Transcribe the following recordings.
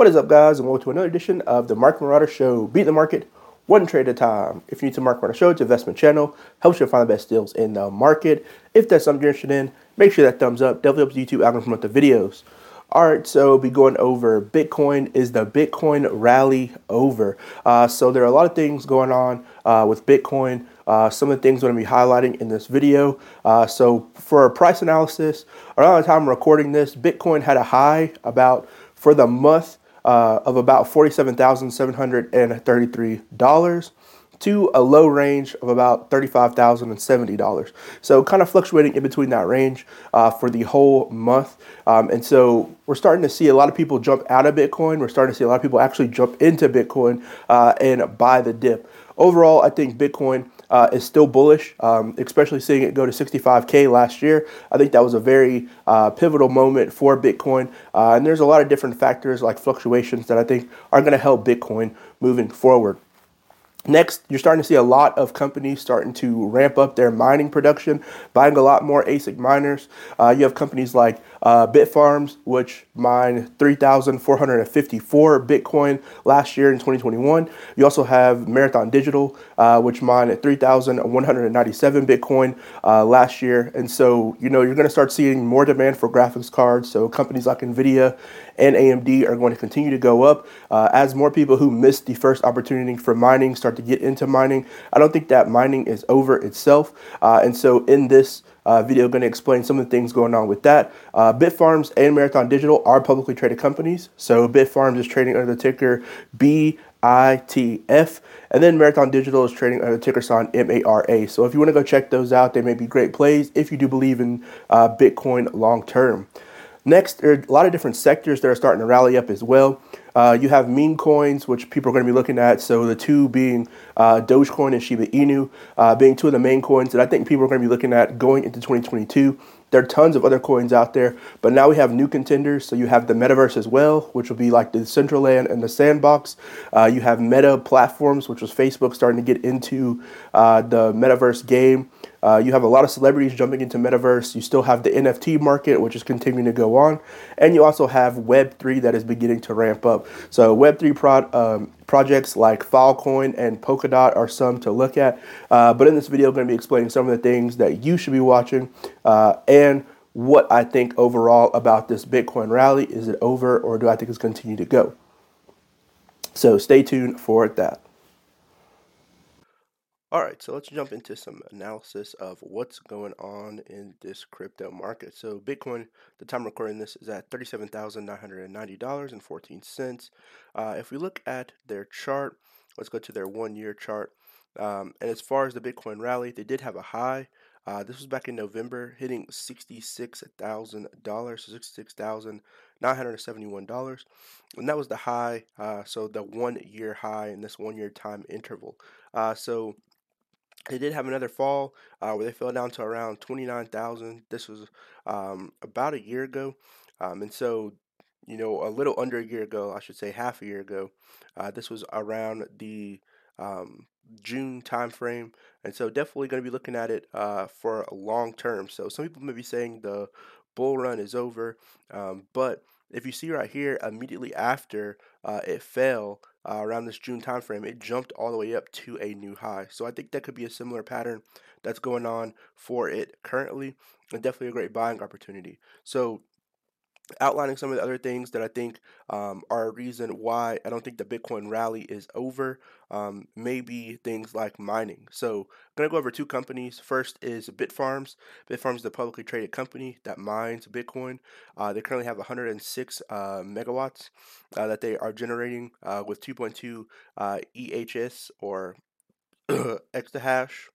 What is up, guys, and welcome to another edition of the Mark Marauder Show. Beat the market one trade at a time. If you're new to Mark Marauder Show, it's investment channel. Helps you find the best deals in the market. If that's something you're interested in, make sure that thumbs up. Definitely helps YouTube algorithm promote the videos. All right, so we'll be going over Bitcoin. Is the Bitcoin rally over? Uh, so there are a lot of things going on uh, with Bitcoin. Uh, some of the things I'm going to be highlighting in this video. Uh, so for a price analysis, around the time I'm recording this, Bitcoin had a high about for the month uh, of about $47,733 to a low range of about $35,070. So kind of fluctuating in between that range uh, for the whole month. Um, and so we're starting to see a lot of people jump out of Bitcoin. We're starting to see a lot of people actually jump into Bitcoin uh, and buy the dip. Overall, I think Bitcoin uh, is still bullish, um, especially seeing it go to 65K last year. I think that was a very uh, pivotal moment for Bitcoin. Uh, and there's a lot of different factors like fluctuations that I think are going to help Bitcoin moving forward. Next, you're starting to see a lot of companies starting to ramp up their mining production, buying a lot more ASIC miners. Uh, you have companies like uh, Bitfarms, which mined 3,454 Bitcoin last year in 2021. You also have Marathon Digital, uh, which mined 3,197 Bitcoin uh, last year. And so, you know, you're going to start seeing more demand for graphics cards. So companies like NVIDIA and AMD are going to continue to go up uh, as more people who missed the first opportunity for mining start to get into mining. I don't think that mining is over itself. Uh, and so in this uh, video going to explain some of the things going on with that. Uh, Bitfarms and Marathon Digital are publicly traded companies. So Bitfarms is trading under the ticker BITF, and then Marathon Digital is trading under the ticker sign MARA. So if you want to go check those out, they may be great plays if you do believe in uh, Bitcoin long term. Next, there are a lot of different sectors that are starting to rally up as well. Uh, you have meme coins, which people are going to be looking at. So the two being uh, Dogecoin and Shiba Inu, uh, being two of the main coins that I think people are going to be looking at going into 2022. There are tons of other coins out there, but now we have new contenders. So you have the metaverse as well, which will be like Decentraland and the Sandbox. Uh, you have Meta platforms, which was Facebook starting to get into uh, the metaverse game. Uh, you have a lot of celebrities jumping into metaverse. You still have the NFT market, which is continuing to go on, and you also have Web three that is beginning to ramp up. So Web three pro- um, projects like Filecoin and Polkadot are some to look at. Uh, but in this video, I'm going to be explaining some of the things that you should be watching uh, and what I think overall about this Bitcoin rally. Is it over, or do I think it's continue to go? So stay tuned for that. All right, so let's jump into some analysis of what's going on in this crypto market. So Bitcoin, the time recording this is at $37,990.14. Uh, if we look at their chart, let's go to their one-year chart. Um, and as far as the Bitcoin rally, they did have a high. Uh, this was back in November, hitting $66,000, $66,971. And that was the high, uh, so the one-year high in this one-year time interval. Uh, so they did have another fall uh, where they fell down to around 29,000. This was um, about a year ago. Um, and so, you know, a little under a year ago, I should say half a year ago, uh, this was around the um, June timeframe. And so, definitely going to be looking at it uh, for a long term. So, some people may be saying the bull run is over, um, but if you see right here, immediately after uh, it fell, uh, around this June timeframe, it jumped all the way up to a new high. So I think that could be a similar pattern that's going on for it currently, and definitely a great buying opportunity. So outlining some of the other things that I think um, are a reason why I don't think the Bitcoin rally is over. Um, maybe things like mining. So I'm gonna go over two companies. First is Bitfarms. Bitfarms is a publicly traded company that mines Bitcoin. Uh, they currently have 106 uh, megawatts uh, that they are generating uh, with 2.2 uh, EHS or exahash.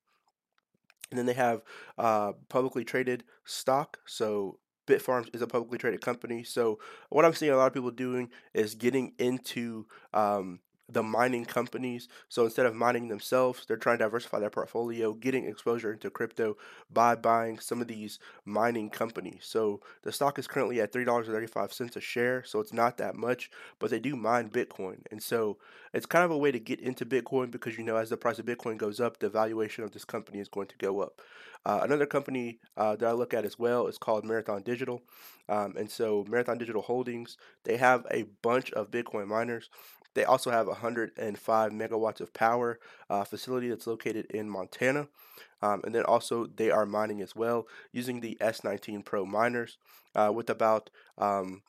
And then they have uh, publicly traded stock. So Bitfarms is a publicly traded company. So what I'm seeing a lot of people doing is getting into um, the mining companies. So instead of mining themselves, they're trying to diversify their portfolio, getting exposure into crypto by buying some of these mining companies. So the stock is currently at $3.35 a share, so it's not that much, but they do mine Bitcoin. And so it's kind of a way to get into Bitcoin because you know as the price of Bitcoin goes up, the valuation of this company is going to go up. Uh, another company uh, that I look at as well is called Marathon Digital. Um, and so Marathon Digital Holdings, they have a bunch of Bitcoin miners. They also have 105 megawatts of power uh, facility that's located in Montana. Um, and then also they are mining as well using the S19 Pro miners uh, with about um,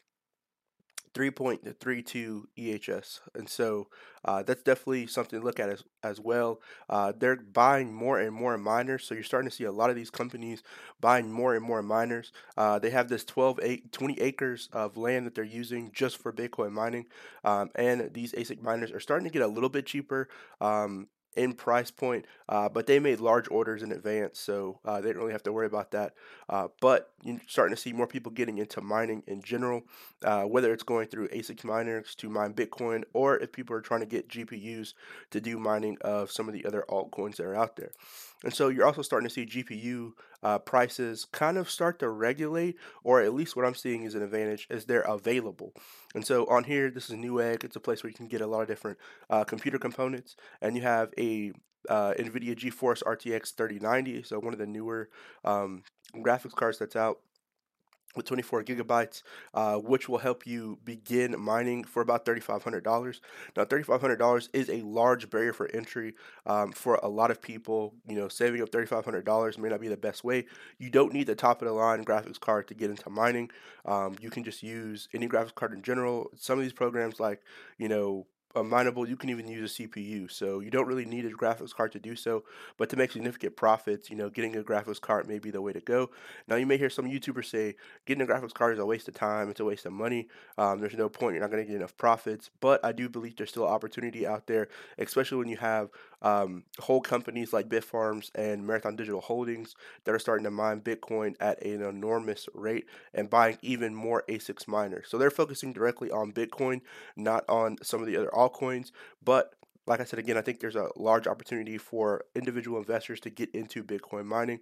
3.32 EHS. And so uh, that's definitely something to look at as, as well. Uh, they're buying more and more miners. So you're starting to see a lot of these companies buying more and more miners. Uh, they have this 12, 8, 20 acres of land that they're using just for Bitcoin mining. Um, and these ASIC miners are starting to get a little bit cheaper. Um, in price point, uh, but they made large orders in advance, so uh, they didn't really have to worry about that. Uh, but you're starting to see more people getting into mining in general, uh, whether it's going through ASIC miners to mine Bitcoin, or if people are trying to get GPUs to do mining of some of the other altcoins that are out there. And so you're also starting to see GPU uh, prices kind of start to regulate, or at least what I'm seeing is an advantage, is they're available. And so on here, this is Newegg. It's a place where you can get a lot of different uh, computer components, and you have a uh, NVIDIA GeForce RTX 3090, so one of the newer um, graphics cards that's out with 24 gigabytes, uh, which will help you begin mining for about $3,500. Now, $3,500 is a large barrier for entry um, for a lot of people. You know, saving up $3,500 may not be the best way. You don't need the top of the line graphics card to get into mining. Um, you can just use any graphics card in general. Some of these programs, like, you know, unMineable, you can even use a CPU. So you don't really need a graphics card to do so. But to make significant profits, you know, getting a graphics card may be the way to go. Now you may hear some YouTubers say getting a graphics card is a waste of time. It's a waste of money. Um, there's no point. You're not going to get enough profits. But I do believe there's still opportunity out there, especially when you have um, whole companies like Bitfarms and Marathon Digital Holdings that are starting to mine Bitcoin at an enormous rate and buying even more ASICs miners. So they're focusing directly on Bitcoin, not on some of the other altcoins. But like I said again, I think there's a large opportunity for individual investors to get into Bitcoin mining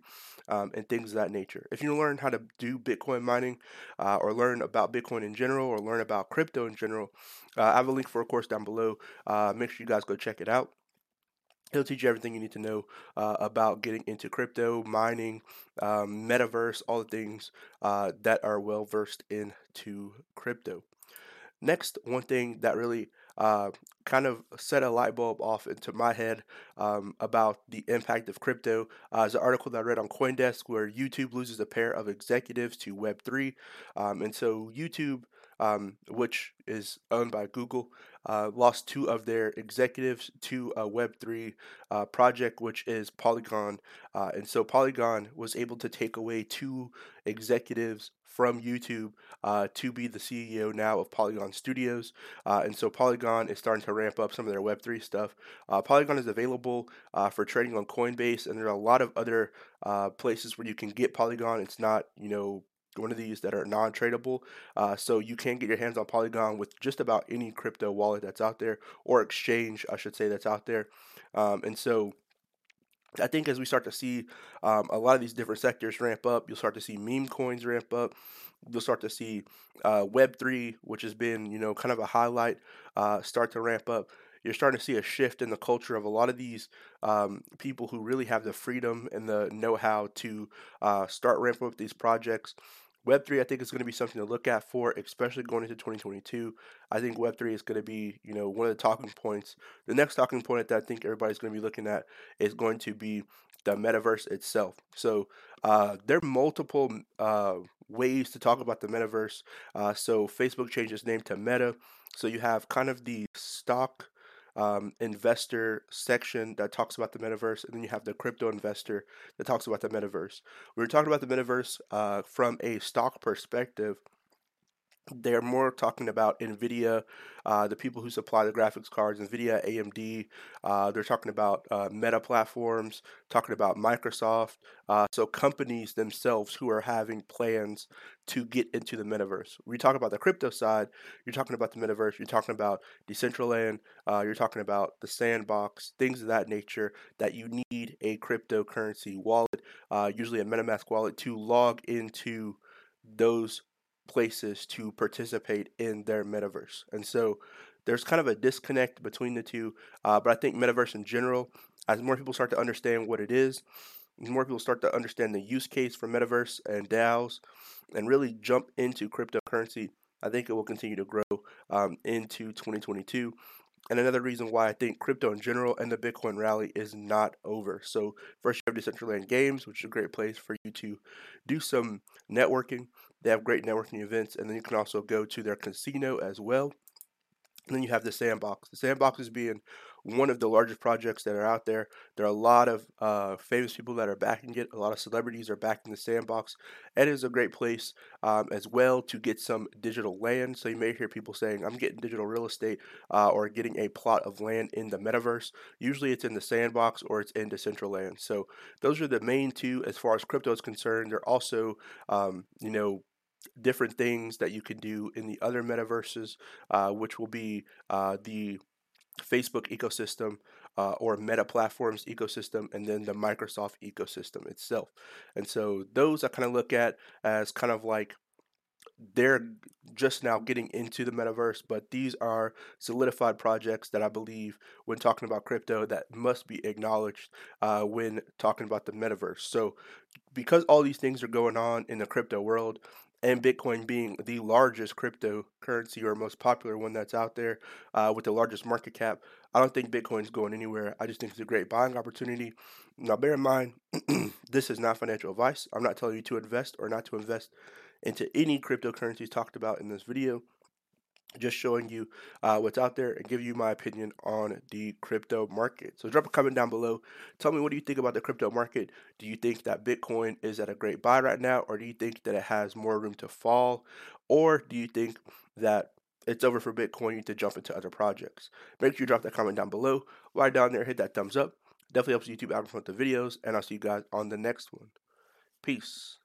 um, and things of that nature. If you learn how to do Bitcoin mining uh, or learn about Bitcoin in general or learn about crypto in general, uh, I have a link for a course down below. Uh, make sure you guys go check it out. He'll teach you everything you need to know uh, about getting into crypto, mining, um, metaverse, all the things uh, that are well versed into crypto. Next, one thing that really uh, kind of set a light bulb off into my head um, about the impact of crypto uh, is an article that I read on Coindesk where YouTube loses a pair of executives to Web3. Um, and so, YouTube um, which is owned by Google, uh, lost two of their executives to a Web3 uh, project, which is Polygon. Uh, and so Polygon was able to take away two executives from YouTube uh, to be the CEO now of Polygon Studios. Uh, and so Polygon is starting to ramp up some of their Web3 stuff. Uh, Polygon is available for trading on Coinbase, and there are a lot of other places where you can get Polygon. It's not, you know, one of these that are non-tradable. Uh, so you can get your hands on Polygon with just about any crypto wallet that's out there, or exchange, I should say, that's out there. Um, and so I think as we start to see um, a lot of these different sectors ramp up, you'll start to see meme coins ramp up. You'll start to see uh, Web3, which has been, you know, kind of a highlight, uh, start to ramp up you're starting to see a shift in the culture of a lot of these um, people who really have the freedom and the know-how to uh, start ramping up these projects Web3, I think, is going to be something to look at for, especially going into 2022. I think Web3 is going to be, you know, one of the talking points. The next talking point that I think everybody's going to be looking at is going to be the metaverse itself. So uh, there are multiple uh, ways to talk about the metaverse. Uh, so Facebook changed its name to Meta. So you have kind of the stock um, investor section that talks about the metaverse, and then you have the crypto investor that talks about the metaverse. We are talking about the metaverse uh, from a stock perspective. They're more talking about NVIDIA, uh, the people who supply the graphics cards, NVIDIA, AMD. Uh, they're talking about uh, Meta platforms, talking about Microsoft. Uh, so companies themselves who are having plans to get into the metaverse. We talk about the crypto side. You're talking about the metaverse. You're talking about Decentraland. Uh, you're talking about the sandbox, things of that nature that you need a cryptocurrency wallet, uh, usually a MetaMask wallet, to log into those places to participate in their metaverse. And so there's kind of a disconnect between the two. Uh, but I think metaverse in general, as more people start to understand what it is, more people start to understand the use case for metaverse and DAOs and really jump into cryptocurrency, I think it will continue to grow um, into 2022 and another reason why I think crypto in general and the Bitcoin rally is not over. So, first, you have Decentraland Games, which is a great place for you to do some networking. They have great networking events, and then you can also go to their casino as well. And then you have the sandbox. The sandbox is being one of the largest projects that are out there. There are a lot of uh, famous people that are backing it. A lot of celebrities are backing the sandbox. It is a great place um, as well to get some digital land. So you may hear people saying, I'm getting digital real estate uh, or getting a plot of land in the metaverse. Usually it's in the sandbox or it's in Decentraland. So those are the main two as far as crypto is concerned. They're also, um, you know, different things that you can do in the other metaverses, uh, which will be uh, the Facebook ecosystem uh, or Meta Platforms ecosystem, and then the Microsoft ecosystem itself. And so those I kind of look at as kind of like they're just now getting into the metaverse, but these are solidified projects that I believe, when talking about crypto, that must be acknowledged uh, when talking about the metaverse. So, because all these things are going on in the crypto world, and Bitcoin being the largest cryptocurrency or most popular one that's out there uh, with the largest market cap, I don't think Bitcoin's going anywhere. I just think it's a great buying opportunity. Now, bear in mind, this is not financial advice. I'm not telling you to invest or not to invest into any cryptocurrencies talked about in this video just showing you uh, what's out there and give you my opinion on the crypto market. So drop a comment down below. Tell me what do you think about the crypto market? Do you think that Bitcoin is at a great buy right now, or do you think that it has more room to fall, or do you think that it's over for Bitcoin? You need to jump into other projects. Make sure you drop that comment down below. While down there, hit that thumbs up. Definitely helps YouTube out in front of the videos, and I'll see you guys on the next one. Peace.